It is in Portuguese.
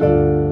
Música